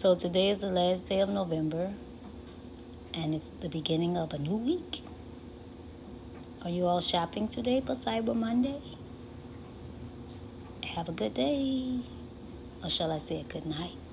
So today is the last day of November, and it's the beginning of a new week. Are you all shopping today for Cyber Monday? Have a good day. Or shall I say a good night?